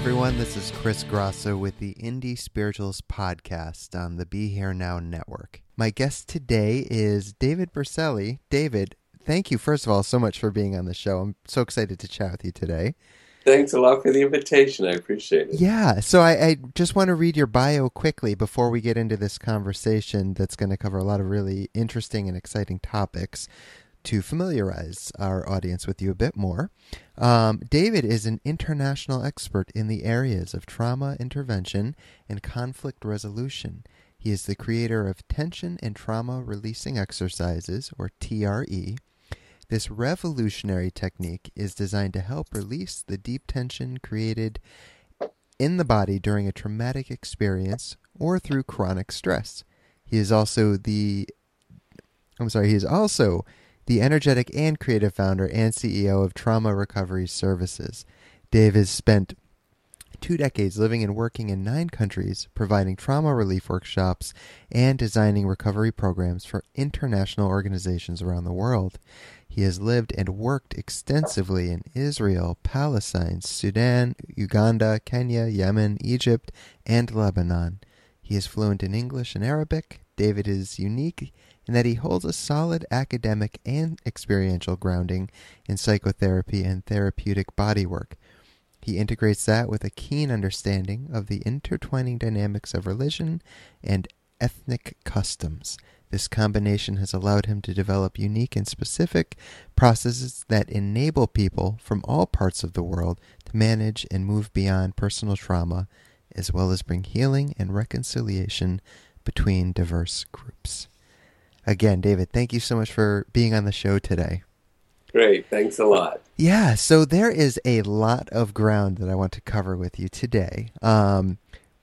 Everyone. This is Chris Grosso with the Indie Spiritualist podcast on the Be Here Now network. My guest today is David Berceli. David, thank you, first of all, so much for being on the show. I'm so excited to chat with you today. Thanks a lot for the invitation. I appreciate it. Yeah, so I, I just want to read your bio quickly before we get into this conversation that's going to cover a lot of really interesting and exciting topics to familiarize our audience with you a bit more. Um, David is an international expert in the areas of trauma intervention and conflict resolution. He is the creator of Tension and Trauma Releasing Exercises, or TRE. This revolutionary technique is designed to help release the deep tension created in the body during a traumatic experience or through chronic stress. He is also the I'm sorry, he is also the energetic and creative founder and CEO of Trauma Recovery Services. Dave has spent two decades living and working in nine countries, providing trauma relief workshops and designing recovery programs for international organizations around the world. He has lived and worked extensively in Israel, Palestine, Sudan, Uganda, Kenya, Yemen, Egypt, and Lebanon. He is fluent in English and Arabic. David is unique in that he holds a solid academic and experiential grounding in psychotherapy and therapeutic bodywork. He integrates that with a keen understanding of the intertwining dynamics of religion and ethnic customs. This combination has allowed him to develop unique and specific processes that enable people from all parts of the world to manage and move beyond personal trauma, as well as bring healing and reconciliation between diverse groups. Again, David, thank you so much for being on the show today. Great. Thanks a lot. Yeah, so there is a lot of ground that I want to cover with you today. Um,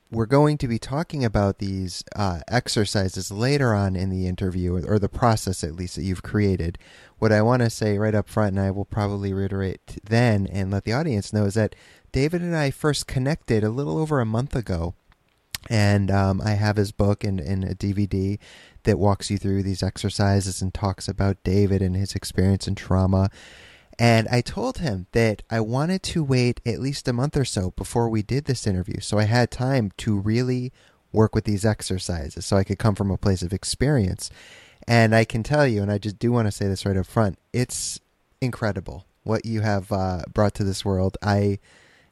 we're going to be talking about these uh, exercises later on in the interview, or, the process at least that you've created. What I want to say right up front, and I will probably reiterate then and let the audience know, is that David and I first connected a little over a month ago. And um, I have his book and, and a DVD that walks you through these exercises and talks about David and his experience and trauma. And I told him that I wanted to wait at least a month or so before we did this interview. So I had time to really work with these exercises so I could come from a place of experience. And I can tell you, and I just do want to say this right up front, it's incredible what you have uh, brought to this world. I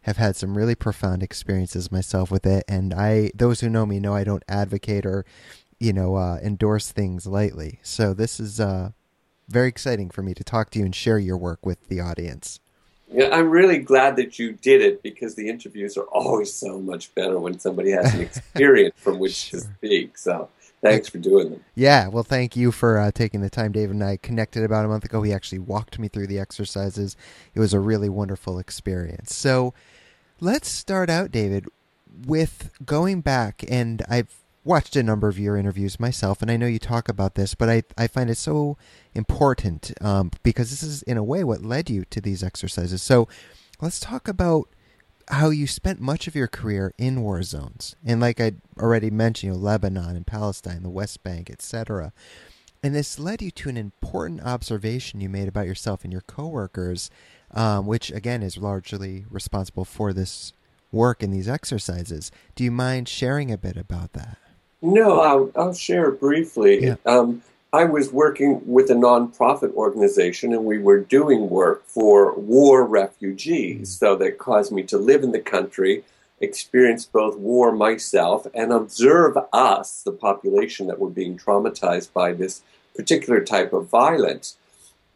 have had some really profound experiences myself with it. And I, those who know me know I don't advocate or you know, uh, endorse things lightly. So this is uh, very exciting for me to talk to you and share your work with the audience. Yeah, I'm really glad that you did it because the interviews are always so much better when somebody has an experience from which sure. to speak. So thanks for doing them. Yeah, well, thank you for uh, taking the time. David and I connected about a month ago. He actually walked me through the exercises. It was a really wonderful experience. So let's start out, David, with going back, and I've watched a number of your interviews myself, and I know you talk about this, but I, I find it so important um, because this is, in a way, what led you to these exercises. So let's talk about how you spent much of your career in war zones. And like I already mentioned, you know, Lebanon and Palestine, the West Bank, etc. And this led you to an important observation you made about yourself and your coworkers, um, which again is largely responsible for this work and these exercises. Do you mind sharing a bit about that? No, I'll, I'll share briefly. Yeah. Um, I was working with a nonprofit organization, and we were doing work for war refugees. Mm. So that caused me to live in the country, experience both war myself, and observe us, the population that were being traumatized by this particular type of violence.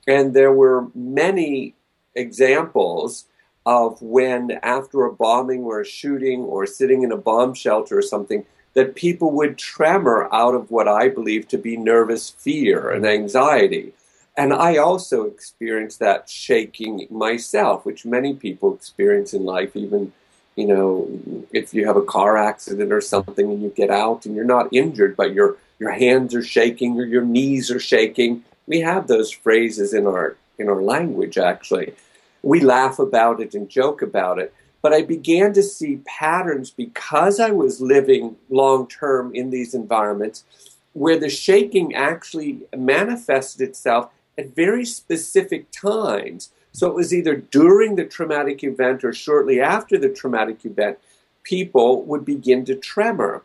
And there were many examples of when, after a bombing or a shooting or sitting in a bomb shelter or something, that people would tremor out of what I believe to be nervous fear and anxiety. And I also experienced that shaking myself, which many people experience in life, even, you know, if you have a car accident or something and you get out and you're not injured, but your, your hands are shaking or your knees are shaking. We have those phrases in our, in our language, actually. We laugh about it and joke about it. But I began to see patterns because I was living long term in these environments where the shaking actually manifested itself at very specific times. So it was either during the traumatic event or shortly after the traumatic event, people would begin to tremor.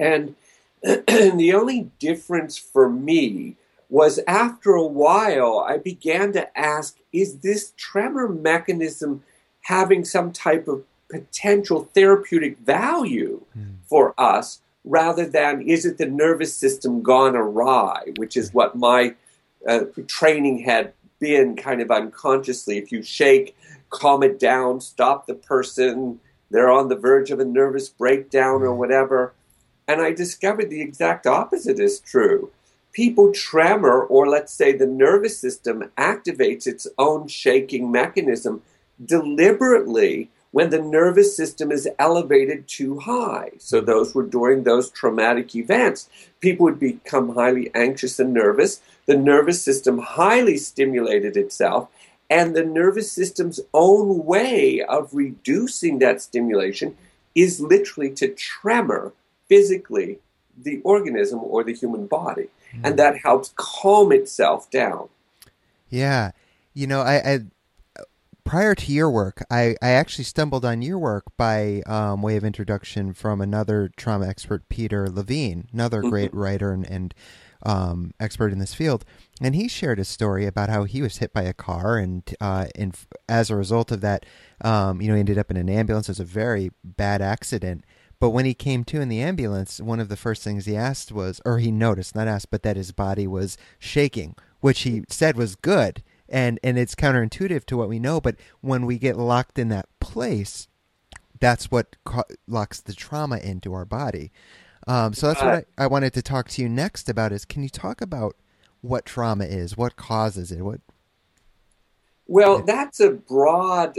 And the only difference for me was after a while, I began to ask is this tremor mechanism having some type of potential therapeutic value Mm. for us rather than is it the nervous system gone awry, which is what my uh, training had been kind of unconsciously. If you shake, calm it down, stop the person, they're on the verge of a nervous breakdown or whatever. And I discovered the exact opposite is true. People tremor, or let's say the nervous system activates its own shaking mechanism deliberately when the nervous system is elevated too high. So, those were during those traumatic events. People would become highly anxious and nervous. The nervous system highly stimulated itself, and the nervous system's own way of reducing that stimulation is literally to tremor physically the organism or the human body. And hmm. that helps calm itself down. Yeah, you know, I, I prior to your work, I, I actually stumbled on your work by um, way of introduction from another trauma expert, Peter Levine, another Mhm. great writer and, and um, expert in this field. And he shared a story about how he was hit by a car, and uh, and as a result of that, um, you know, he ended up in an ambulance. It was a very bad accident. But when he came to in the ambulance, one of the first things he asked was, or he noticed, not asked, but that his body was shaking, which he said was good. And and it's counterintuitive to what we know, but when we get locked in that place, that's what co- locks the trauma into our body. Um, so that's what I, I wanted to talk to you next about. Is can you talk about what trauma is, what causes it, what Well, that's a broad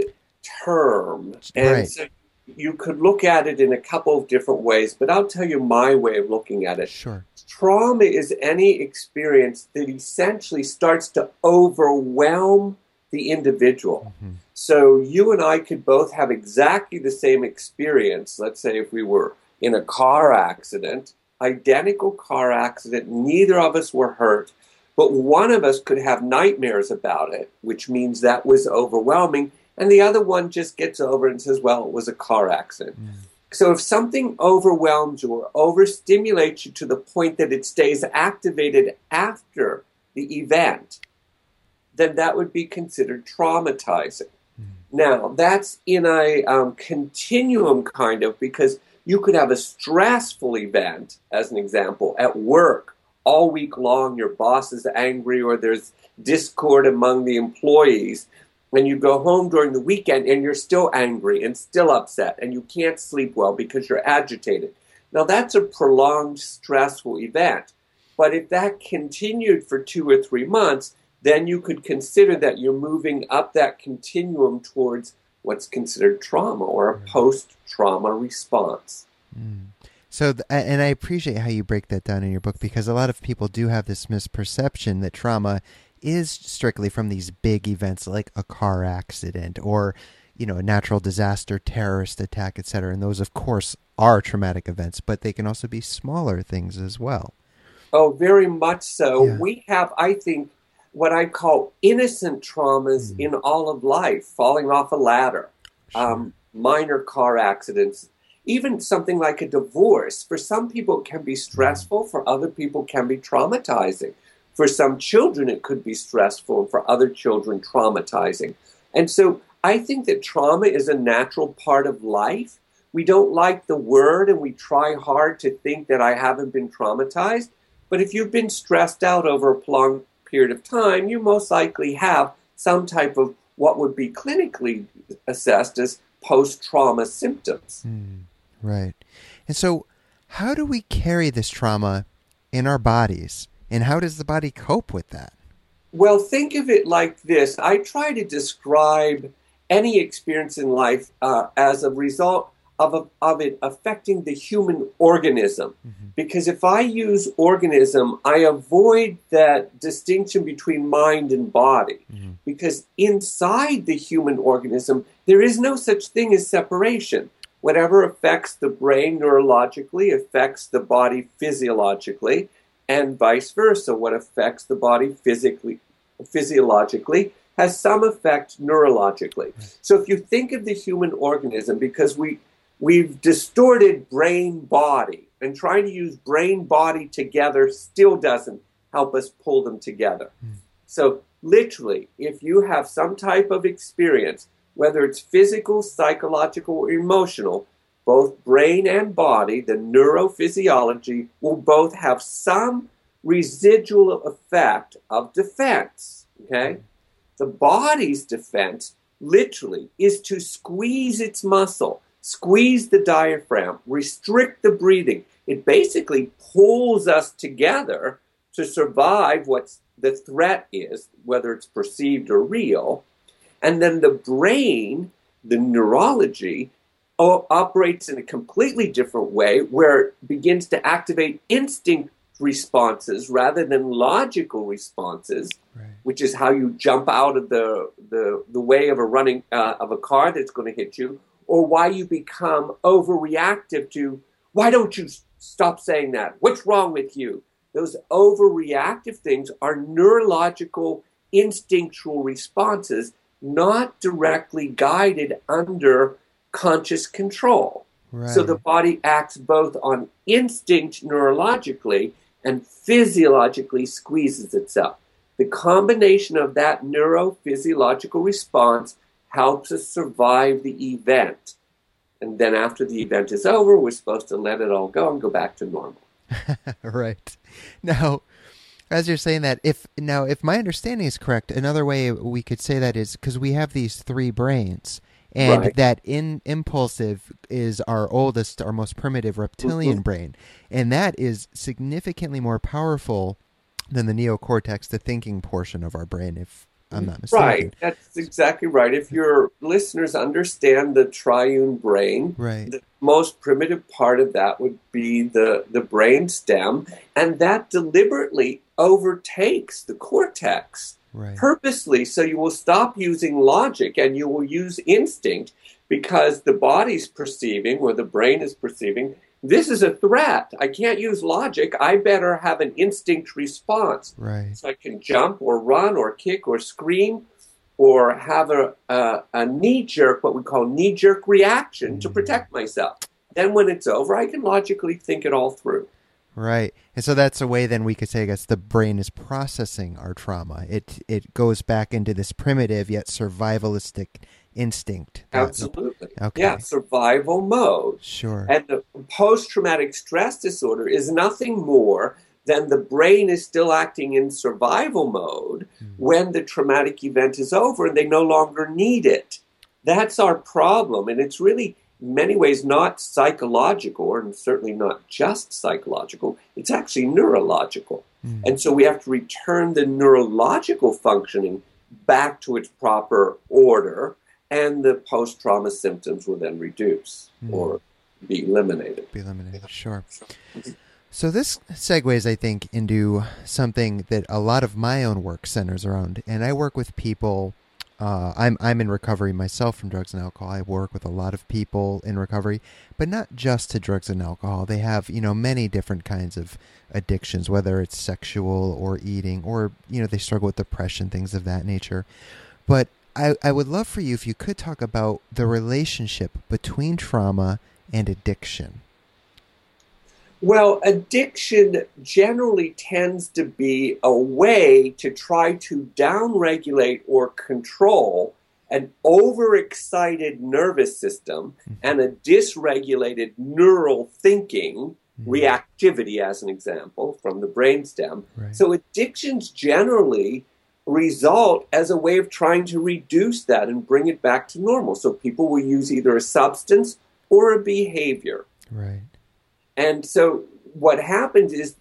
term. And Right. so you could look at it in a couple of different ways, but I'll tell you my way of looking at it. Sure. Trauma is any experience that essentially starts to overwhelm the individual. Mhm. So you and I could both have exactly the same experience. Let's say if we were in a car accident, identical car accident, neither of us were hurt, but one of us could have nightmares about it, which means that was overwhelming, and the other one just gets over and says, well, it was a car accident. So if something overwhelms you or overstimulates you to the point that it stays activated after the event, then that would be considered traumatizing. Now, that's in a um, continuum kind of because you could have a stressful event, as an example, at work all week long. Your boss is angry or there's discord among the employees. And you go home during the weekend and you're still angry and still upset and you can't sleep well because you're agitated. Now, that's a prolonged stressful event. But if that continued for two or three months, then you could consider that you're moving up that continuum towards what's considered trauma or a mm-hmm. post trauma response. Mm. So, th- and I appreciate how you break that down in your book because a lot of people do have this misperception that trauma is strictly from these big events like a car accident or, you know, a natural disaster, terrorist attack, etc. And those, of course, are traumatic events, but they can also be smaller things as well. Oh, very much so. Yeah. We have, I think, what I call innocent traumas Mm. in all of life falling off a ladder, Sure. um, minor car accidents, even something like a divorce. For some people, it can be stressful. For other people, can be traumatizing. For some children, it could be stressful. And for other children, traumatizing. And so I think that trauma is a natural part of life. We don't like the word and we try hard to think that I haven't been traumatized. But if you've been stressed out over a prolonged period of time, you most likely have some type of what would be clinically assessed as post trauma symptoms. Mm, right. And so, how do we carry this trauma in our bodies? And how does the body cope with that? Well, think of it like this I try to describe any experience in life uh, as a result of, a, of it affecting the human organism. Mm-hmm. Because if I use organism, I avoid that distinction between mind and body. Mm-hmm. Because inside the human organism, there is no such thing as separation. Whatever affects the brain neurologically affects the body physiologically, and vice versa. What affects the body physically, physiologically has some effect neurologically. So if you think of the human organism, because we we've distorted brain body and trying to use brain body together still doesn't help us pull them together. Mm. So, literally, if you have some type of experience, whether it's physical, psychological, or emotional, both brain and body, the neurophysiology will both have some residual effect of defense. Okay? The body's defense, literally, is to squeeze its muscle squeeze the diaphragm, restrict the breathing. It basically pulls us together to survive what the threat is, whether it's perceived or real. And then the brain, the neurology, operates in a completely different way where it begins to activate instinct responses rather than logical responses, right. which is how you jump out of the, the, the way of a running uh, of a car that's going to hit you, or why you become overreactive to, why don't you stop saying that? What's wrong with you? Those overreactive things are neurological, instinctual responses, not directly guided under conscious control. Right. So the body acts both on instinct neurologically and physiologically squeezes itself. The combination of that neurophysiological response helps us survive the event. And then after the event is over, we're supposed to let it all go and go back to normal. right. Now, as you're saying that, if now if my understanding is correct, another way we could say that is because we have these three brains, and right. that in impulsive is our oldest, our most primitive reptilian mm-hmm. brain, and that is significantly more powerful than the neocortex, the thinking portion of our brain. If I'm not mistaken. Right, that's exactly right. If your listeners understand the triune brain, right. the most primitive part of that would be the, the brain stem, and that deliberately overtakes the cortex right. purposely. So you will stop using logic and you will use instinct because the body's perceiving or the brain is perceiving this is a threat. I can't use logic. I better have an instinct response. Right. So I can jump or run or kick or scream or have a, a, a knee jerk, what we call knee jerk reaction mm. to protect myself. Then when it's over, I can logically think it all through. Right. And so that's a way then we could say I guess the brain is processing our trauma. It it goes back into this primitive yet survivalistic instinct. Absolutely. Okay. Yeah, survival mode. Sure. And the post traumatic stress disorder is nothing more than the brain is still acting in survival mode mm. when the traumatic event is over and they no longer need it. That's our problem. And it's really, many ways, not psychological, and certainly not just psychological. It's actually neurological. Mm. And so we have to return the neurological functioning back to its proper order and the post trauma symptoms will then reduce mm. or be eliminated. Be eliminated, sure. So this segues, I think, into something that a lot of my own work centers around, and I work with people. Uh, I'm I'm in recovery myself from drugs and alcohol. I work with a lot of people in recovery, but not just to drugs and alcohol. They have you know many different kinds of addictions, whether it's sexual or eating, or you know they struggle with depression, things of that nature. But I, I would love for you if you could talk about the relationship between trauma and addiction. Well, addiction generally tends to be a way to try to downregulate or control an overexcited nervous system mm-hmm. and a dysregulated neural thinking mm-hmm. reactivity as an example from the brainstem. Right. So addictions generally result as a way of trying to reduce that and bring it back to normal. So people will use either a substance or a behavior. Right. And so what happens is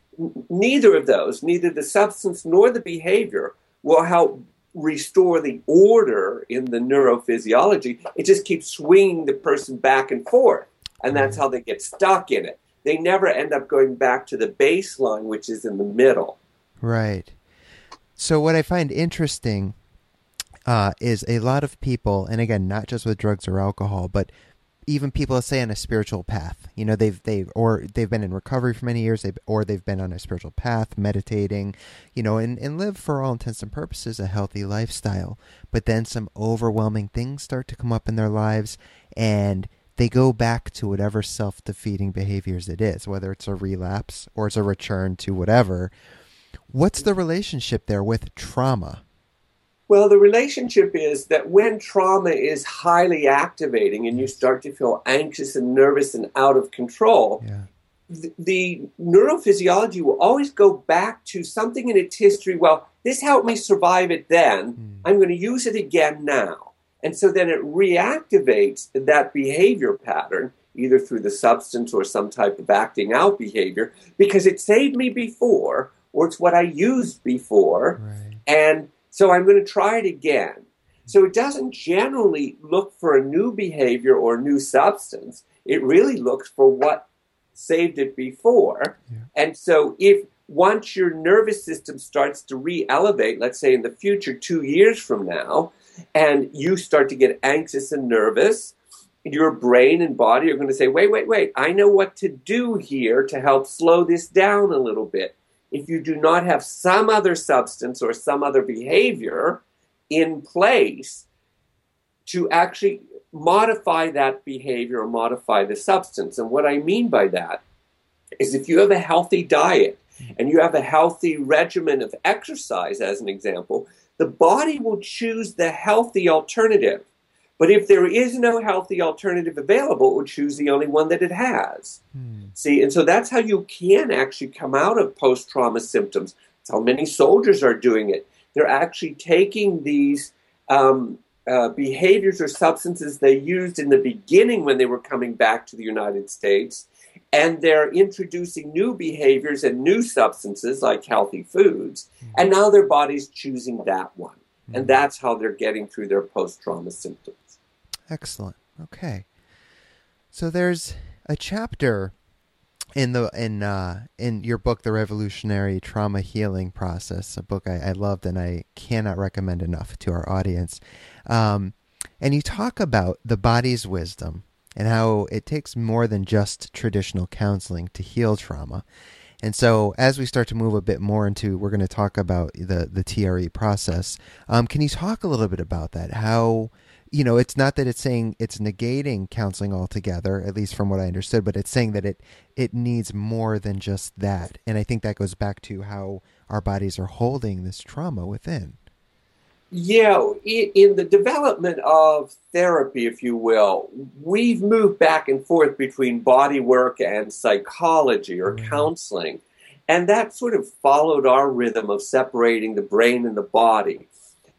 neither of those, neither the substance nor the behavior, will help restore the order in the neurophysiology. It just keeps swinging the person back and forth. And that's how they get stuck in it. They never end up going back to the baseline, which is in the middle. Right. So, what I find interesting uh, is a lot of people, and again, not just with drugs or alcohol, but even people say on a spiritual path. You know, they've they've or they've been in recovery for many years, they've, or they've been on a spiritual path, meditating, you know, and, and live for all intents and purposes a healthy lifestyle. But then some overwhelming things start to come up in their lives, and they go back to whatever self defeating behaviors it is, whether it's a relapse or it's a return to whatever. What's the relationship there with trauma? Well, the relationship is that when trauma is highly activating and you start to feel anxious and nervous and out of control, yeah. the, the neurophysiology will always go back to something in its history. Well, this helped me survive it then. Mm. I'm going to use it again now. And so then it reactivates that behavior pattern, either through the substance or some type of acting out behavior, because it saved me before or it's what I used before. Right. And so I'm going to try it again. So it doesn't generally look for a new behavior or new substance. It really looks for what saved it before. Yeah. And so if once your nervous system starts to re-elevate, let's say in the future, two years from now, and you start to get anxious and nervous, your brain and body are going to say, wait, wait, wait, I know what to do here to help slow this down a little bit if you do not have some other substance or some other behavior in place to actually modify that behavior or modify the substance. And what I mean by that is if you have a healthy diet and you have a healthy regimen of exercise, as an example, the body will choose the healthy alternative. But if there is no healthy alternative available, it would choose the only one that it has. Hmm. See, and so that's how you can actually come out of post trauma symptoms. That's how many soldiers are doing it. They're actually taking these um, uh, behaviors or substances they used in the beginning when they were coming back to the United States, and they're introducing new behaviors and new substances like healthy foods, hmm. and now their body's choosing that one. And hmm. that's how they're getting through their post trauma symptoms. Excellent. Okay. So there's a chapter in the in uh, in your book, The Revolutionary Trauma Healing Process, a book I, I loved and I cannot recommend enough to our audience. Um, and you talk about the body's wisdom and how it takes more than just traditional counseling to heal trauma. And so, as we start to move a bit more into, we're going to talk about the the TRE process. Um, can you talk a little bit about that? How you know, it's not that it's saying it's negating counseling altogether, at least from what I understood, but it's saying that it it needs more than just that. And I think that goes back to how our bodies are holding this trauma within. Yeah, in the development of therapy, if you will, we've moved back and forth between body work and psychology or mm-hmm. counseling. And that sort of followed our rhythm of separating the brain and the body.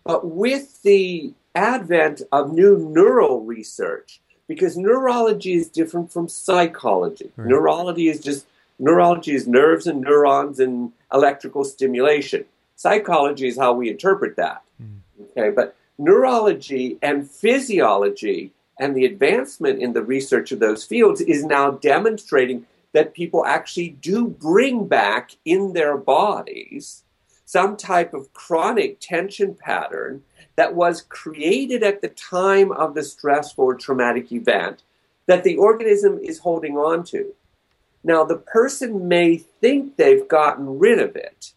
But with the advent of new neural research because neurology is different from psychology. Right. Neurology is just neurology is nerves and neurons and electrical stimulation. Psychology is how we interpret that. Mm. Okay, but neurology and physiology and the advancement in the research of those fields is now demonstrating that people actually do bring back in their bodies some type of chronic tension pattern that was created at the time of the stressful or traumatic event that the organism is holding on to. Now, the person may think they've gotten rid of it,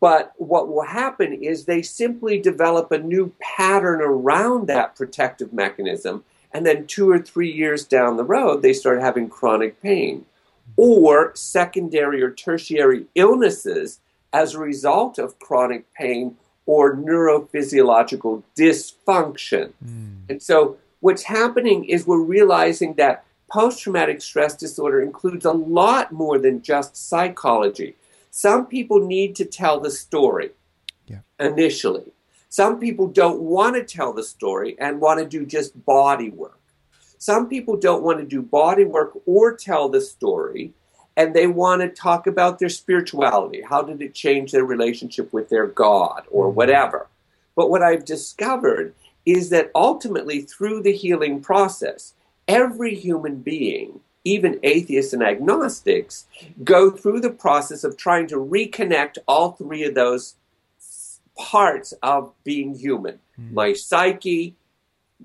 but what will happen is they simply develop a new pattern around that protective mechanism. And then two or three years down the road, they start having chronic pain or secondary or tertiary illnesses as a result of chronic pain or neurophysiological dysfunction. Mm. And so, what's happening is we're realizing that post traumatic stress disorder includes a lot more than just psychology. Some people need to tell the story yeah. initially. Some people don't want to tell the story and want to do just body work. Some people don't want to do body work or tell the story, and they want to talk about their spirituality. How did it change their relationship with their God or mm-hmm. whatever? But what I've discovered is that ultimately, through the healing process, every human being even atheists and agnostics, go through the process of trying to reconnect all three of those parts of being human mm. my psyche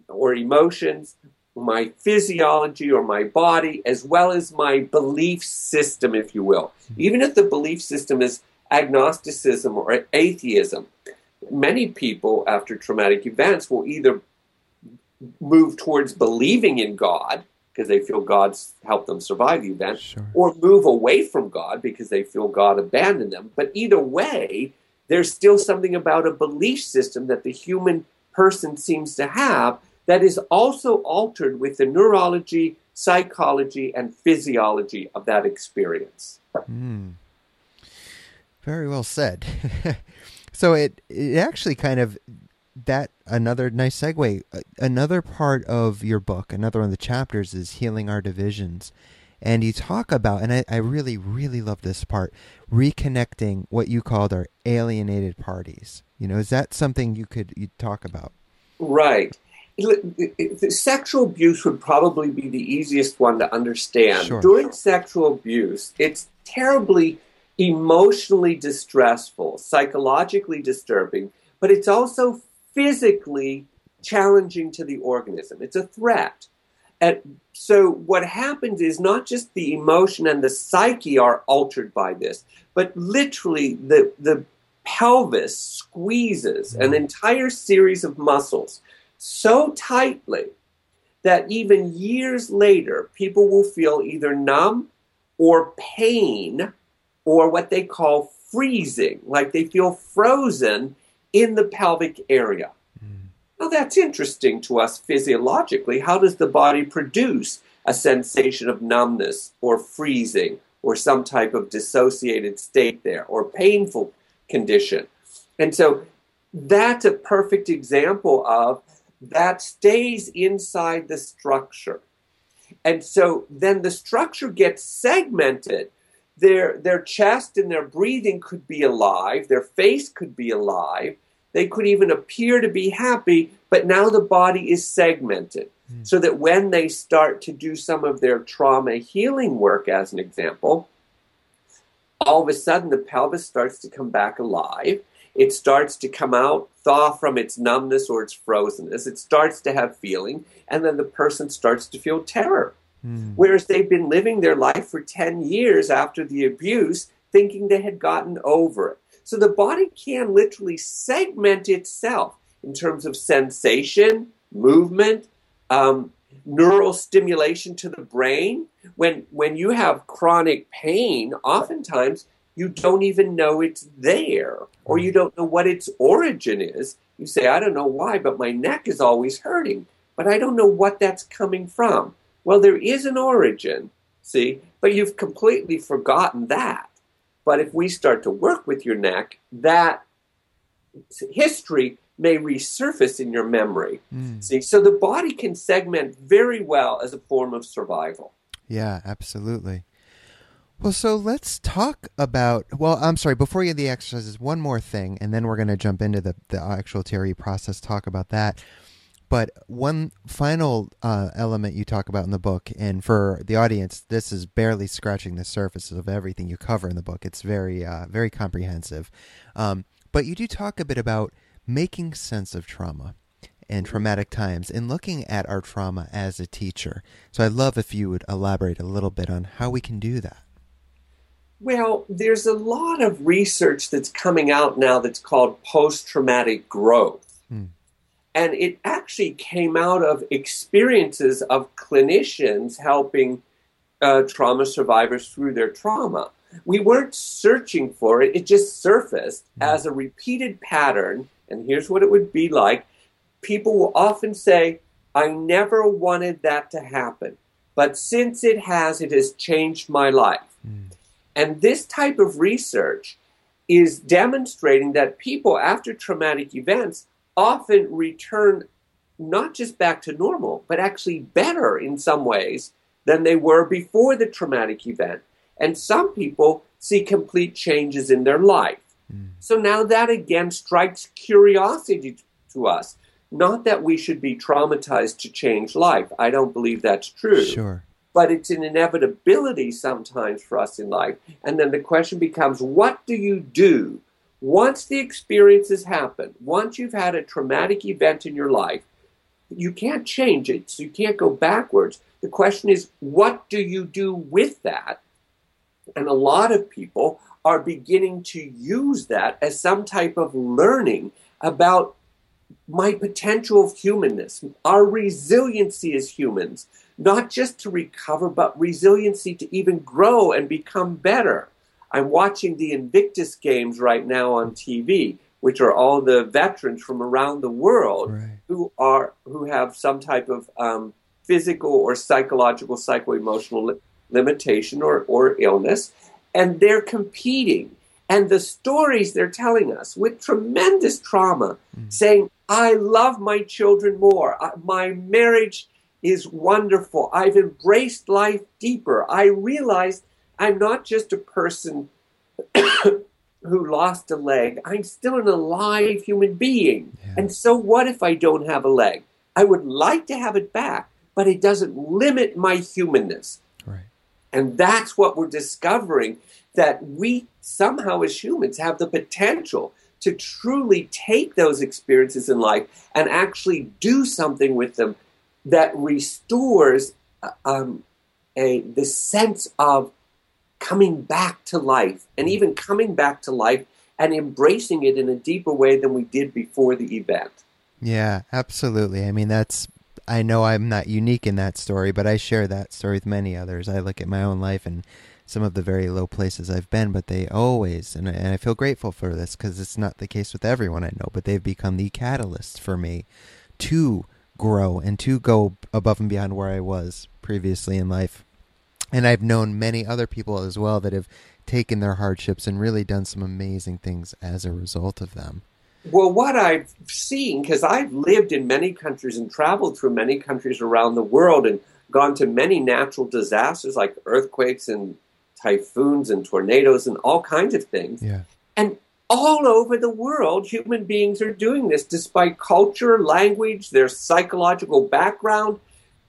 or emotions, my physiology or my body, as well as my belief system, if you will. Mm. Even if the belief system is agnosticism or atheism, many people after traumatic events will either move towards believing in God because they feel God's helped them survive the event, sure. or move away from God because they feel God abandoned them. But either way, there's still something about a belief system that the human person seems to have that is also altered with the neurology, psychology, and physiology of that experience. Mm. Very well said. so it it actually kind of that another nice segue. Another part of your book, another one of the chapters is healing our divisions. And you talk about, and I, I really, really love this part, reconnecting what you called our alienated parties. You know, is that something you could you talk about? Right. Sexual abuse would probably be the easiest one to understand. Sure. During sexual abuse, it's terribly emotionally distressful, psychologically disturbing, but it's also physically challenging to the organism. It's a threat. And so what happens is not just the emotion and the psyche are altered by this, but literally the, the pelvis squeezes an mm. entire series of muscles so tightly that even years later, people will feel either numb or pain or what they call freezing, like they feel frozen in the pelvic area. Mm. Now, that's interesting to us physiologically. How does the body produce a sensation of numbness or freezing or some type of dissociated state there or painful condition? And so that's a perfect example of that stays inside the structure. And so then the structure gets segmented their their chest and their breathing could be alive their face could be alive they could even appear to be happy, but now the body is segmented. Mm. So that when they start to do some of their trauma healing work, as an example, all of a sudden the pelvis starts to come back alive. It starts to come out, thaw from its numbness or its frozenness. It starts to have feeling, and then the person starts to feel terror. Mm. Whereas they've been living their life for 10 years after the abuse, thinking they had gotten over it. So the body can literally segment itself in terms of sensation, movement, um, neural stimulation to the brain. When when you have chronic pain, oftentimes you don't even know it's there, or you don't know what its origin is. You say, I don't know why, but my neck is always hurting, but I don't know what that's coming from. Well, there is an origin, see, but you've completely forgotten that. But if we start to work with your neck, that history may resurface in your memory. Mm. See, so the body can segment very well as a form of survival. Yeah, absolutely. Well, so let's talk about. Well, I'm sorry. Before you get the exercises, one more thing, and then we're going to jump into the the actual TRE process. Talk about that. But one final uh, element you talk about in the book, and for the audience, this is barely scratching the surface of everything you cover in the book. It's very, uh, very comprehensive. Um, but you do talk a bit about making sense of trauma and traumatic times and looking at our trauma as a teacher. So I'd love if you would elaborate a little bit on how we can do that. Well, there's a lot of research that's coming out now that's called post traumatic growth. Hmm. And it actually came out of experiences of clinicians helping uh, trauma survivors through their trauma. We weren't searching for it, it just surfaced hmm. as a repeated pattern. And here's what it would be like people will often say, I never wanted that to happen, but since it has, it has changed my life. Mm. And this type of research is demonstrating that people after traumatic events often return not just back to normal, but actually better in some ways than they were before the traumatic event. And some people see complete changes in their life. Mm. So now that again strikes curiosity to us. Not that we should be traumatized to change life. I don't believe that's true. Sure. But it's an inevitability sometimes for us in life. And then the question becomes what do you do once the experience has happened? Once you've had a traumatic event in your life, you can't change it, so you can't go backwards. The question is, what do you do with that? And a lot of people are beginning to use that as some type of learning about my potential of humanness, our resiliency as humans, not just to recover, but resiliency to even grow and become better. I'm watching the Invictus Games right now on TV, which are all the veterans from around the world right. who are who have some type of um, physical or psychological, psycho-emotional li- limitation or, or illness, and they're competing. And the stories they're telling us with tremendous trauma, mm. saying, I love my children more. My marriage is wonderful. I've embraced life deeper. I realized I'm not just a person who lost a leg. I'm still an alive human being. Yeah. And so what if I don't have a leg? I would like to have it back, but it doesn't limit my humanness. Right. And that's what we're discovering that we somehow as humans have the potential to truly take those experiences in life and actually do something with them that restores um, a the sense of coming back to life and even coming back to life and embracing it in a deeper way than we did before the event. Yeah, absolutely. I mean, that's I know I'm not unique in that story, but I share that story with many others. I look at my own life and some of the very low places I've been, but they always, and I, and I feel grateful for this because it's not the case with everyone I know, but they've become the catalyst for me to grow and to go above and beyond where I was previously in life. And I've known many other people as well that have taken their hardships and really done some amazing things as a result of them. Well, what I've seen, because I've lived in many countries and traveled through many countries around the world and gone to many natural disasters like earthquakes and typhoons and tornadoes and all kinds of things. Yeah. And all over the world, human beings are doing this despite culture, language, their psychological background,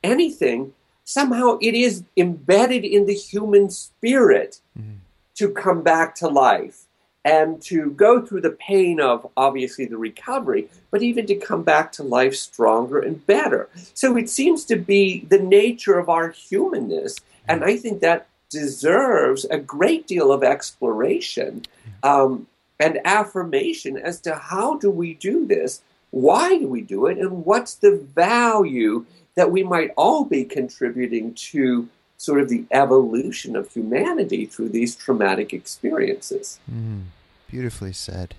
anything. Somehow it is embedded in the human spirit mm. to come back to life and to go through the pain of obviously the recovery, but even to come back to life stronger and better. So it seems to be the nature of our humanness. And I think that deserves a great deal of exploration um, and affirmation as to how do we do this, why do we do it, and what's the value that we might all be contributing to sort of the evolution of humanity through these traumatic experiences. Mm, beautifully said.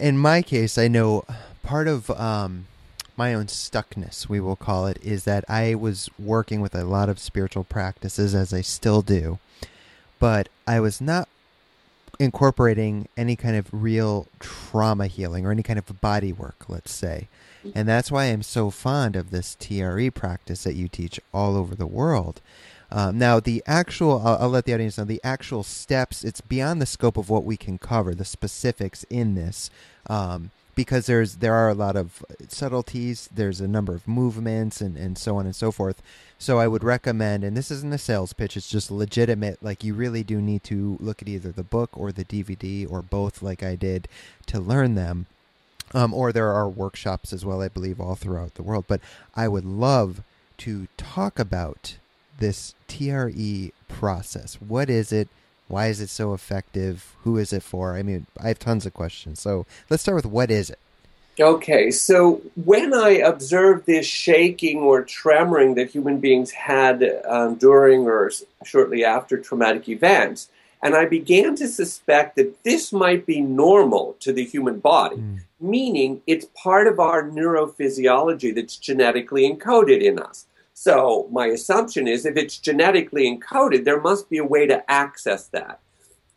In my case, I know part of um, my own stuckness, we will call it, is that I was working with a lot of spiritual practices, as I still do, but I was not incorporating any kind of real trauma healing or any kind of body work, let's say. And that's why I'm so fond of this TRE practice that you teach all over the world. Um, now, the actual, I'll, I'll, let the audience know, the actual steps, it's beyond the scope of what we can cover, the specifics in this. Um, because there's there are a lot of subtleties there's a number of movements and, and so on and so forth so i would recommend and this isn't a sales pitch it's just legitimate like you really do need to look at either the book or the dvd or both like i did to learn them um, or there are workshops as well i believe all throughout the world but i would love to talk about this tre process what is it Why is it so effective? Who is it for? I mean, I have tons of questions. So let's start with what is it? Okay, so when I observed this shaking or tremoring that human beings had um, during or shortly after traumatic events, and I began to suspect that this might be normal to the human body, mm. meaning it's part of our neurophysiology that's genetically encoded in us. So, my assumption is if it's genetically encoded, there must be a way to access that.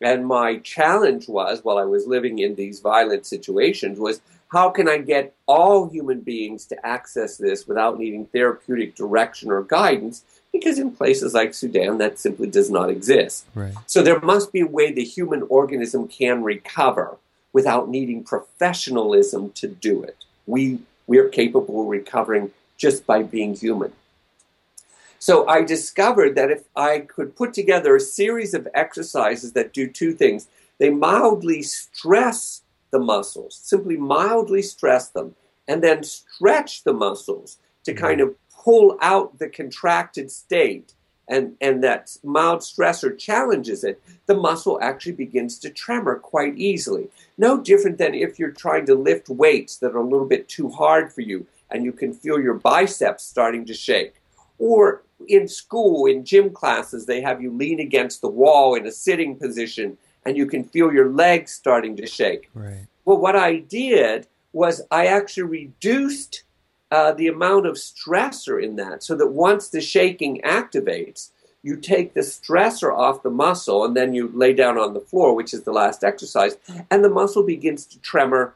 And my challenge was, while I was living in these violent situations, was how can I get all human beings to access this without needing therapeutic direction or guidance? Because in places like Sudan, that simply does not exist. Right. So there must be a way the human organism can recover without needing professionalism to do it. We, we are capable of recovering just by being human. So I discovered that if I could put together a series of exercises that do two things, they mildly stress the muscles, simply mildly stress them, and then stretch the muscles to mm-hmm. kind of pull out the contracted state. And, and that mild stressor challenges it, the muscle actually begins to tremor quite easily. No different than if you're trying to lift weights that are a little bit too hard for you and you can feel your biceps starting to shake. Or in school, in gym classes, they have you lean against the wall in a sitting position and you can feel your legs starting to shake. Right. Well, what I did was I actually reduced uh, the amount of stressor in that so that once the shaking activates, you take the stressor off the muscle and then you lay down on the floor, which is the last exercise, and the muscle begins to tremor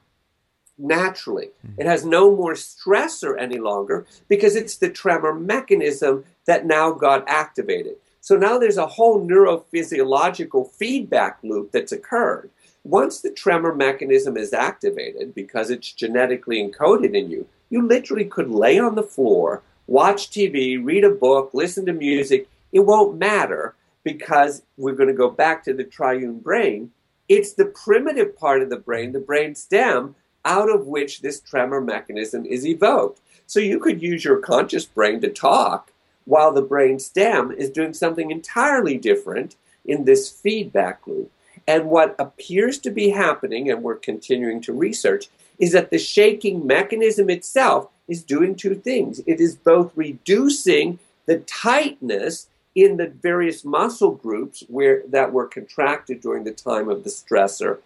naturally. Mm-hmm. It has no more stressor any longer because it's the tremor mechanism that now got activated. So now there's a whole neurophysiological feedback loop that's occurred. Once the tremor mechanism is activated, because it's genetically encoded in you, you literally could lay on the floor, watch TV, read a book, listen to music. It won't matter because we're going to go back to the triune brain. It's the primitive part of the brain, the brain stem, out of which this tremor mechanism is evoked. So you could use your conscious brain to talk while the brain stem is doing something entirely different in this feedback loop. And what appears to be happening, and we're continuing to research, is that the shaking mechanism itself is doing two things. It is both reducing the tightness in the various muscle groups where that were contracted during the time of the stressor,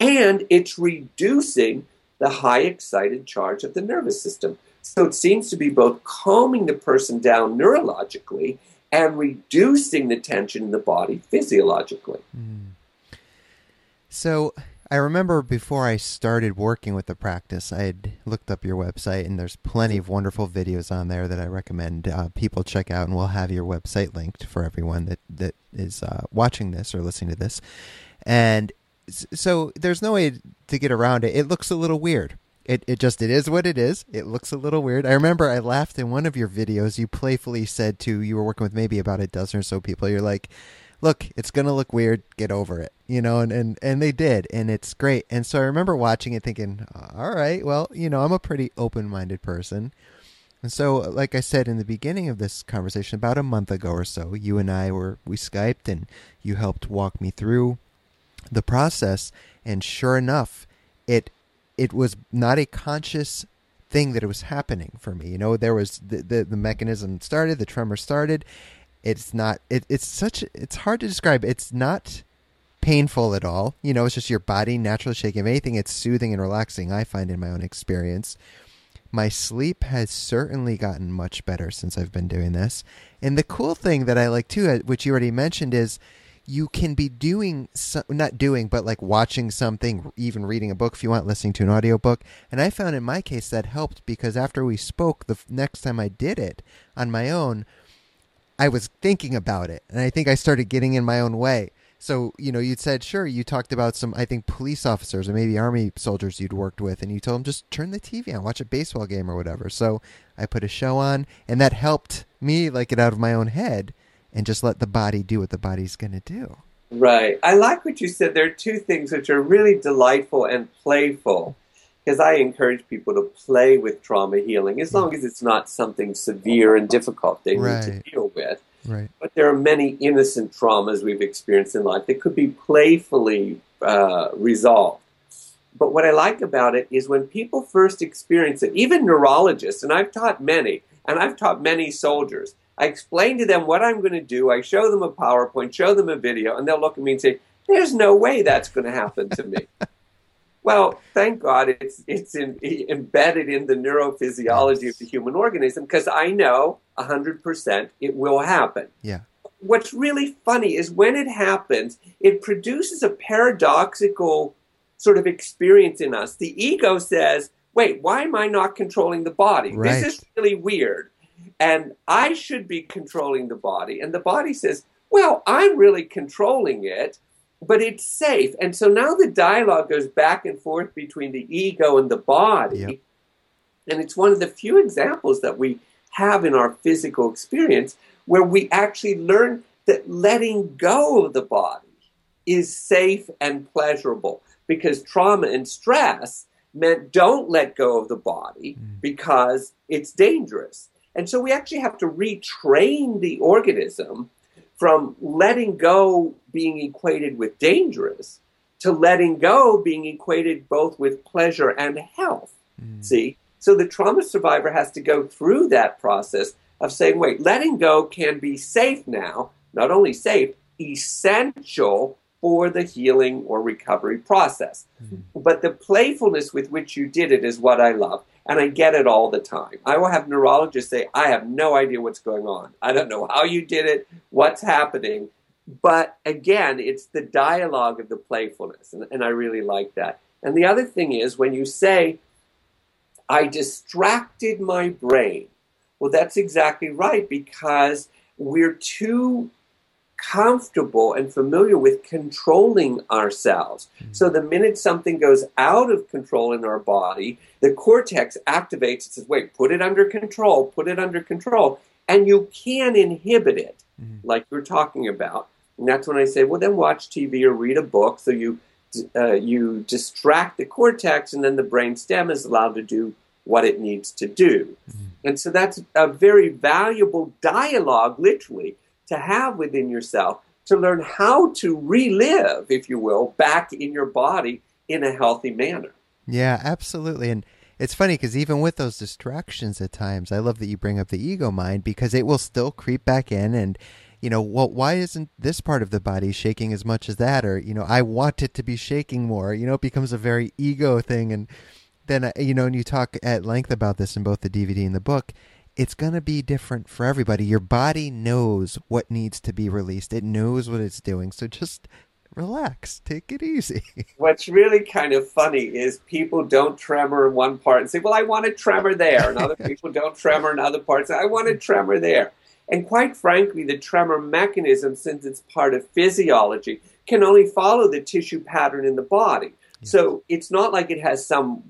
and it's reducing the high excited charge of the nervous system. So it seems to be both calming the person down neurologically and reducing the tension in the body physiologically. Mm. So I remember before I started working with the practice, I had looked up your website, and there's plenty of wonderful videos on there that I recommend uh, people check out, and we'll have your website linked for everyone that that is uh, watching this or listening to this. And so there's no way to get around it. It looks a little weird. It it just it is what it is. It looks a little weird. I remember I laughed in one of your videos. You playfully said to you were working with maybe about a dozen or so people. You're like, "Look, it's gonna look weird. Get over it." You know, and and and they did, and it's great. And so I remember watching it, thinking, "All right, well, you know, I'm a pretty open minded person." And so, like I said in the beginning of this conversation, about a month ago or so, you and I were we skyped, and you helped walk me through the process. And sure enough, it it was not a conscious thing that it was happening for me. You know, there was the the, the mechanism started, the tremor started. It's not. It, it's such. It's hard to describe. It's not painful at all. You know, it's just your body naturally shaking. If anything, it's soothing and relaxing. I find in my own experience. My sleep has certainly gotten much better since I've been doing this. And the cool thing that I like too, uh, which you already mentioned, is you can be doing so, not doing but like watching something even reading a book if you want listening to an audiobook. And i found in my case that helped because after we spoke the next time i did it on my own i was thinking about it. And i think i started getting in my own way. So you know you said sure you talked about some i think police officers or maybe army soldiers you'd worked with and you told them just turn the tv on watch a baseball game or whatever. So i put a show on and that helped me like get out of my own head and just let the body do what the body's going to do. Right. I like what you said. There are two things which are really delightful and playful because I encourage people to play with trauma healing as long as it's not something severe and difficult they right. need to deal with. Right. But there are many innocent traumas we've experienced in life that could be playfully uh, resolved. But what I like about it is when people first experience it, even neurologists, and I've taught many, and I've taught many soldiers, I explain to them what I'm going to do. I show them a PowerPoint, show them a video, and they'll look at me and say, There's no way that's going to happen to me. well, thank God it's, it's in, embedded in the neurophysiology of the human organism because I know 100% it will happen. Yeah. What's really funny is when it happens, it produces a paradoxical sort of experience in us. The ego says, wait, why am I not controlling the body? Right. This is really weird. And I should be controlling the body. And the body says, well, I'm really controlling it, but it's safe. And so now the dialogue goes back and forth between the ego and the body. Yep. And it's one of the few examples that we have in our physical experience where we actually learn that letting go of the body is safe and pleasurable because trauma and stress meant don't let go of the body Mm. because it's dangerous. And so we actually have to retrain the organism from letting go being equated with dangerous to letting go being equated both with pleasure and health. Mm. See? So the trauma survivor has to go through that process of saying, wait, letting go can be safe now, not only safe, essential for the healing or recovery process. But the playfulness with which you did it is what I love. And I get it all the time. I will have neurologists say, I have no idea what's going on. I don't know how you did it, what's happening. But again, it's the dialogue of the playfulness. And, and I really like that. And the other thing is when you say, I distracted my brain. Well, that's exactly right because we're too comfortable and familiar with controlling ourselves. So the minute something goes out of control in our body, the cortex activates and says, wait, put it under control, put it under control. And you can inhibit it, Mhm. like you're talking about. And that's when I say, well, then watch TV or read a book so you uh, you distract the cortex, and then the brain stem is allowed to do what it needs to do. And so that's a very valuable dialogue, literally, to have within yourself to learn how to relive, if you will, back in your body in a healthy manner. Yeah, absolutely. And it's funny because even with those distractions at times, I love that you bring up the ego mind because it will still creep back in and, you know, well, why isn't this part of the body shaking as much as that? Or, you know, I want it to be shaking more. You know, it becomes a very ego thing. And then, uh, you know, and you talk at length about this in both the DVD and the book. It's going to be different for everybody. Your body knows what needs to be released, it knows what it's doing. So just relax, take it easy. What's really kind of funny is people don't tremor in one part and say, Well, I want a tremor there. And other people don't tremor in other parts. I want a tremor there. And quite frankly, the tremor mechanism, since it's part of physiology, can only follow the tissue pattern in the body. So it's not like it has some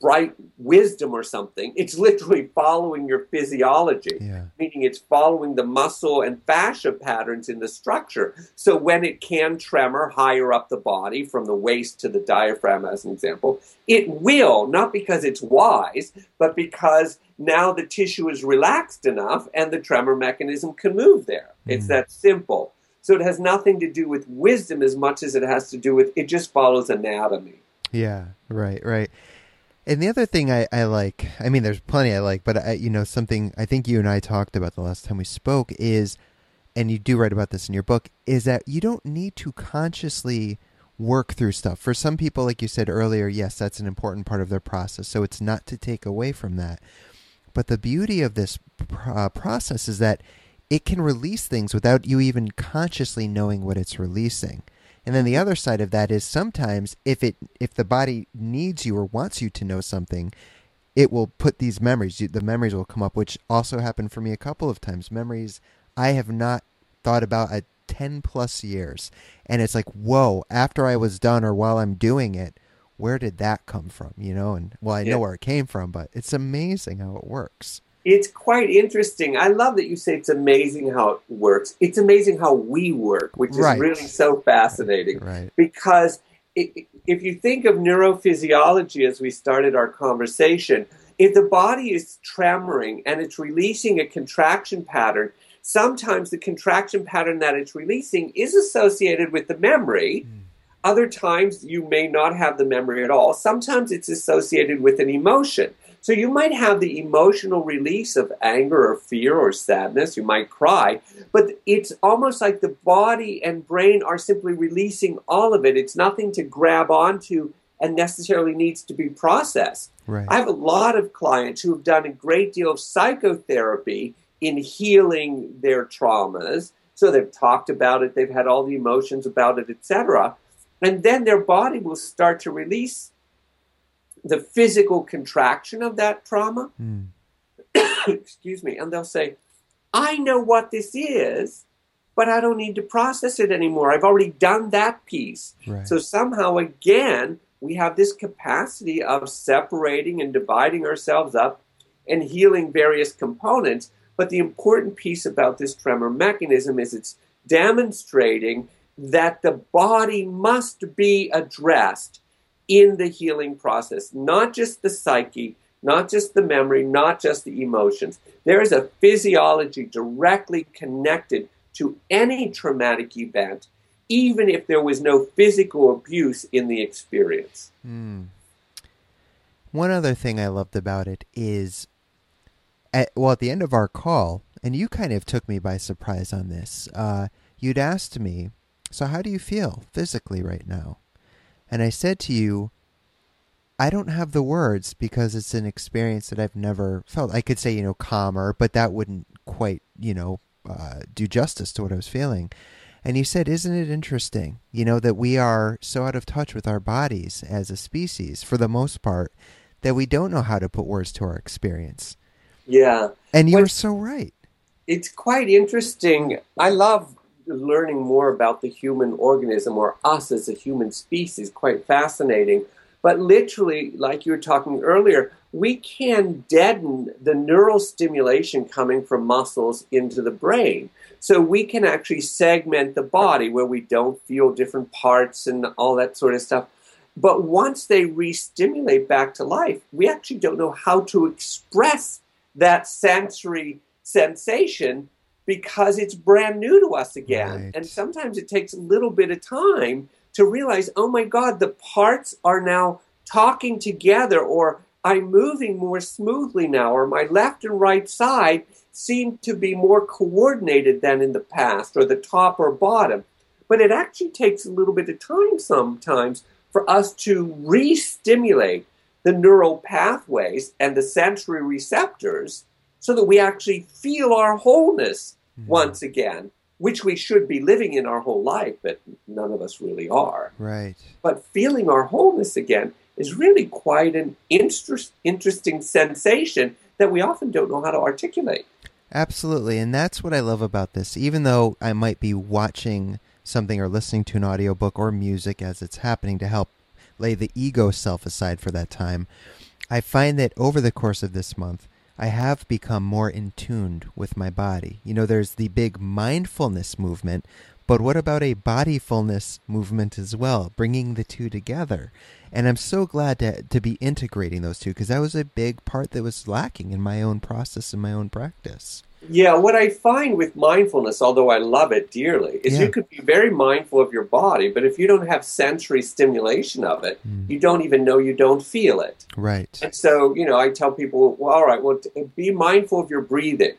bright wisdom or something. It's literally following your physiology yeah. meaning it's following the muscle and fascia patterns in the structure. So when it can tremor higher up the body, from the waist to the diaphragm, as an example, it will, not because it's wise, but because now the tissue is relaxed enough and the tremor mechanism can move there. It's Mhm. that simple. So it has nothing to do with wisdom as much as it has to do with it just follows anatomy. Yeah, right, right. And the other thing I, I like, I mean, there's plenty I like, but I, you know, something I think you and I talked about the last time we spoke is, and you do write about this in your book, is that you don't need to consciously work through stuff. For some people, like you said earlier, yes, that's an important part of their process. So it's not to take away from that. But the beauty of this uh, process is that it can release things without you even consciously knowing what it's releasing. And then the other side of that is sometimes if it if the body needs you or wants you to know something, it will put these memories. The memories will come up, which also happened for me a couple of times. Memories I have not thought about at ten plus years, and it's like, whoa! After I was done or while I'm doing it, where did that come from? You know, and well, I Yeah. know where it came from, but it's amazing how it works. It's quite interesting. I love that you say it's amazing how it works. It's amazing how we work, which is Right. really so fascinating. Right. because i if you think of neurophysiology as we started our conversation, if the body is tremoring and it's releasing a contraction pattern, sometimes the contraction pattern that it's releasing is associated with the memory. Mm. Other times you may not have the memory at all. Sometimes it's associated with an emotion. So you might have the emotional release of anger or fear or sadness. You might cry, but it's almost like the body and brain are simply releasing all of it. It's nothing to grab onto and necessarily needs to be processed. Right. I have a lot of clients who have done a great deal of psychotherapy in healing their traumas. So they've talked about it, they've had all the emotions about it, etc. And then their body will start to release the physical contraction of that trauma. Mm. Excuse me. And they'll say, I know what this is, but I don't need to process it anymore. I've already done that piece. Right. So somehow, again, we have this capacity of separating and dividing ourselves up and healing various components. But the important piece about this tremor mechanism is it's demonstrating that the body must be addressed in the healing process, not just the psyche, not just the memory, not just the emotions. There is a physiology directly connected to any traumatic event even if there was no physical abuse in the experience. Mm. One other thing I loved about it is, at, well, at the end of our call, and you kind of took me by surprise on this, uh, you'd asked me, So, how do you feel physically right now? And I said to you, I don't have the words because it's an experience that I've never felt. I could say, you know, calmer, but that wouldn't quite, you know, uh, do justice to what I was feeling. And you said, Isn't it interesting, you know, that we are so out of touch with our bodies as a species, for the most part, that we don't know how to put words to our experience? Yeah. And you're so right. It's quite interesting. I love learning more about the human organism or us as a human species, quite fascinating. But literally, like you were talking earlier, we can deaden the neural stimulation coming from muscles into the brain. So we can actually segment the body where we don't feel different parts and all that sort of stuff. But once they re-stimulate back to life, we actually don't know how to express that sensory sensation because it's brand new to us again. Right. And sometimes it takes a little bit of time to realize, oh my God, the parts are now talking together, or I'm moving more smoothly now, or my left and right side seem to be more coordinated than in the past, or the top or bottom. But it actually takes a little bit of time sometimes for us to re stimulate the neural pathways and the sensory receptors so that we actually feel our wholeness mm-hmm. once again, which we should be living in our whole life, but none of us really are. Right. But feeling our wholeness again is really quite an interest, interesting sensation that we often don't know how to articulate. Absolutely. And that's what I love about this. Even though I might be watching something or listening to an audiobook or music as it's happening to help lay the ego self aside for that time, I find that over the course of this month, I have become more in tuned with my body. You know, there's the big mindfulness movement, but what about a bodyfulness movement as well, bringing the two together? And I'm so glad to, to be integrating those two because that was a big part that was lacking in my own process and my own practice. Yeah, what I find with mindfulness, although I love it dearly, is yeah. you could be very mindful of your body, but if you don't have sensory stimulation of it, mm. you don't even know you don't feel it. Right. And so, you know, I tell people, well, all right, well, be mindful of your breathing.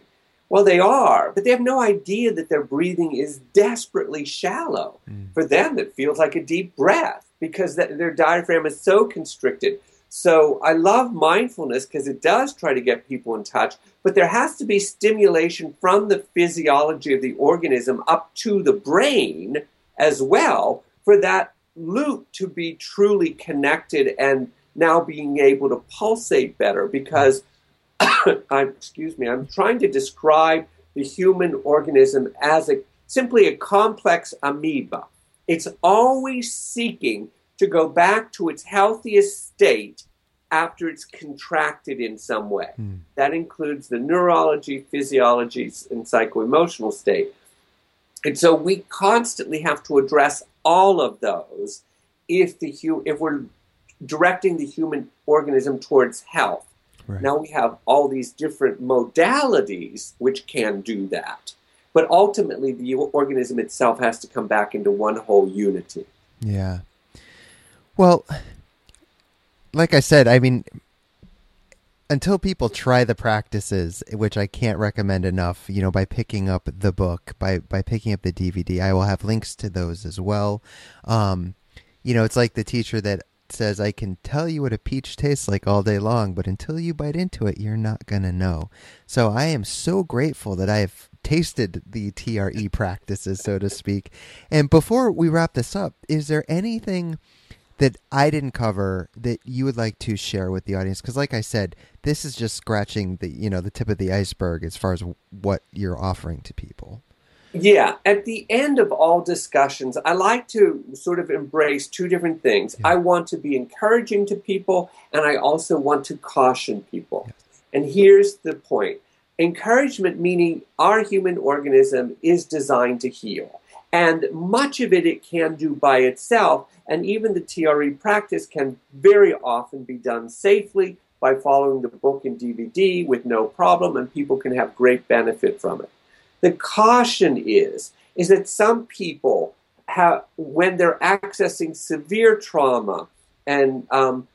Well, they are, but they have no idea that their breathing is desperately shallow. Mm. For them, it feels like a deep breath because their diaphragm is so constricted. So I love mindfulness because it does try to get people in touch, but there has to be stimulation from the physiology of the organism up to the brain as well for that loop to be truly connected and now being able to pulsate better because I'm, excuse me, I'm trying to describe the human organism as a simply a complex amoeba. It's always seeking to go back to its healthiest state after it's contracted in some way. Mm. That includes the neurology, physiology, and psycho-emotional state. And so we constantly have to address all of those if the if we're directing the human organism towards health. Right. Now we have all these different modalities which can do that. But ultimately, the organism itself has to come back into one whole unity. Yeah. Well, like I said, I mean, until people try the practices, which I can't recommend enough, you know, by picking up the book, by by picking up the DVD, I will have links to those as well. Um, you know, it's like the teacher that says, "I can tell you what a peach tastes like all day long, but until you bite into it, you're not gonna know." So I am so grateful that I have tasted the TRE practices, so to speak. And before we wrap this up, is there anything? That I didn't cover that you would like to share with the audience? Because, like I said, this is just scratching the you know the tip of the iceberg as far as what you're offering to people. Yeah, at the end of all discussions, I like to sort of embrace two different things. Yeah. I want to be encouraging to people, and I also want to caution people. Yes. And here's the point encouragement meaning our human organism is designed to heal. And much of it it can do by itself. And even the TRE practice can very often be done safely by following the book and DVD with no problem, and people can have great benefit from it. The caution is, is that some people have, when they're accessing severe trauma and um,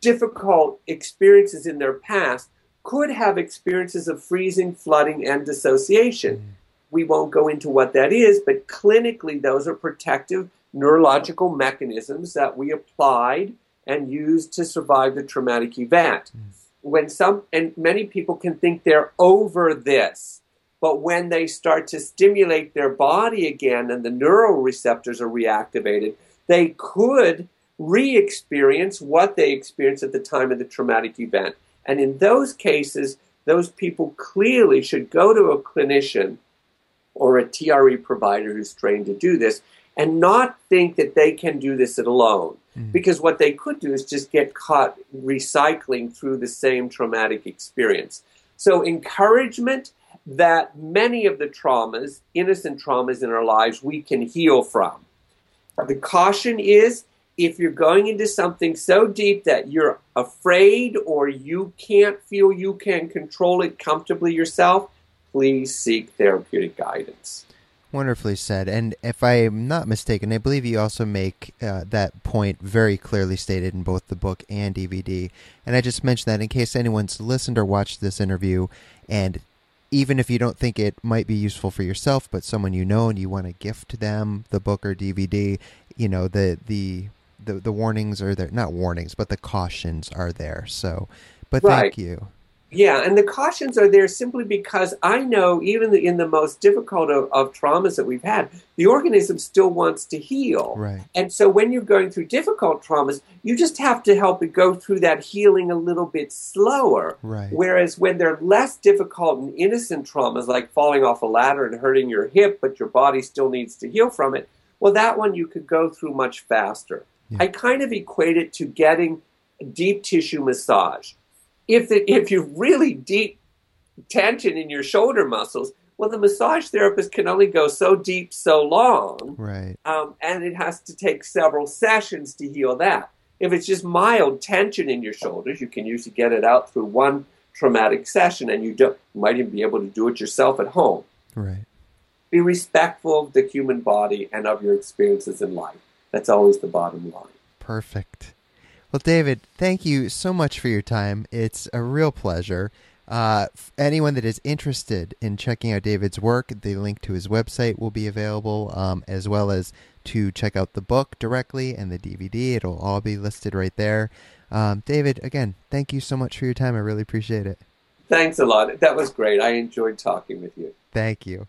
difficult experiences in their past, could have experiences of freezing, flooding, and dissociation. We won't go into what that is, but clinically, those are protective neurological mechanisms that we applied and used to survive the traumatic event. Mm. When some, and many people can think they're over this, but when they start to stimulate their body again and the neural receptors are reactivated, they could re experience what they experienced at the time of the traumatic event. And in those cases, those people clearly should go to a clinician or a TRE provider who's trained to do this and not think that they can do this alone. Mm. Because what they could do is just get caught recycling through the same traumatic experience. So, encouragement that many of the traumas, innocent traumas in our lives, we can heal from. The caution is if you're going into something so deep that you're afraid or you can't feel you can control it comfortably yourself, please seek therapeutic guidance. Wonderfully said. And if I'm not mistaken, I believe you also make uh, that point very clearly stated in both the book and DVD. And I just mentioned that in case anyone's listened or watched this interview, and even if you don't think it might be useful for yourself, but someone you know and you want to gift them the book or DVD, you know the the the, the warnings are there. Not warnings, but the cautions are there. So, but right. thank you. Yeah, and the cautions are there simply because I know even in the most difficult of, of, traumas that we've had, the organism still wants to heal. Right. And so when you're going through difficult traumas, you just have to help it go through that healing a little bit slower. Right. Whereas when they're less difficult and innocent traumas, like falling off a ladder and hurting your hip, but your body still needs to heal from it, well, that one you could go through much faster. Yeah. I kind of equate it to getting deep tissue massage if the, if you've really deep tension in your shoulder muscles, well, the massage therapist can only go so deep so long, right? Um, and it has to take several sessions to heal that. If it's just mild tension in your shoulders, you can usually get it out through one traumatic session, and you, don't, you might even be able to do it yourself at home. Right. Be respectful of the human body and of your experiences in life. That's always the bottom line. Perfect. Well, David, thank you so much for your time. It's a real pleasure. Uh, anyone that is interested in checking out David's work, the link to his website will be available, um, as well as to check out the book directly and the DVD. It'll all be listed right there. Um, David, again, thank you so much for your time. I really appreciate it. Thanks a lot. That was great. I enjoyed talking with you. Thank you.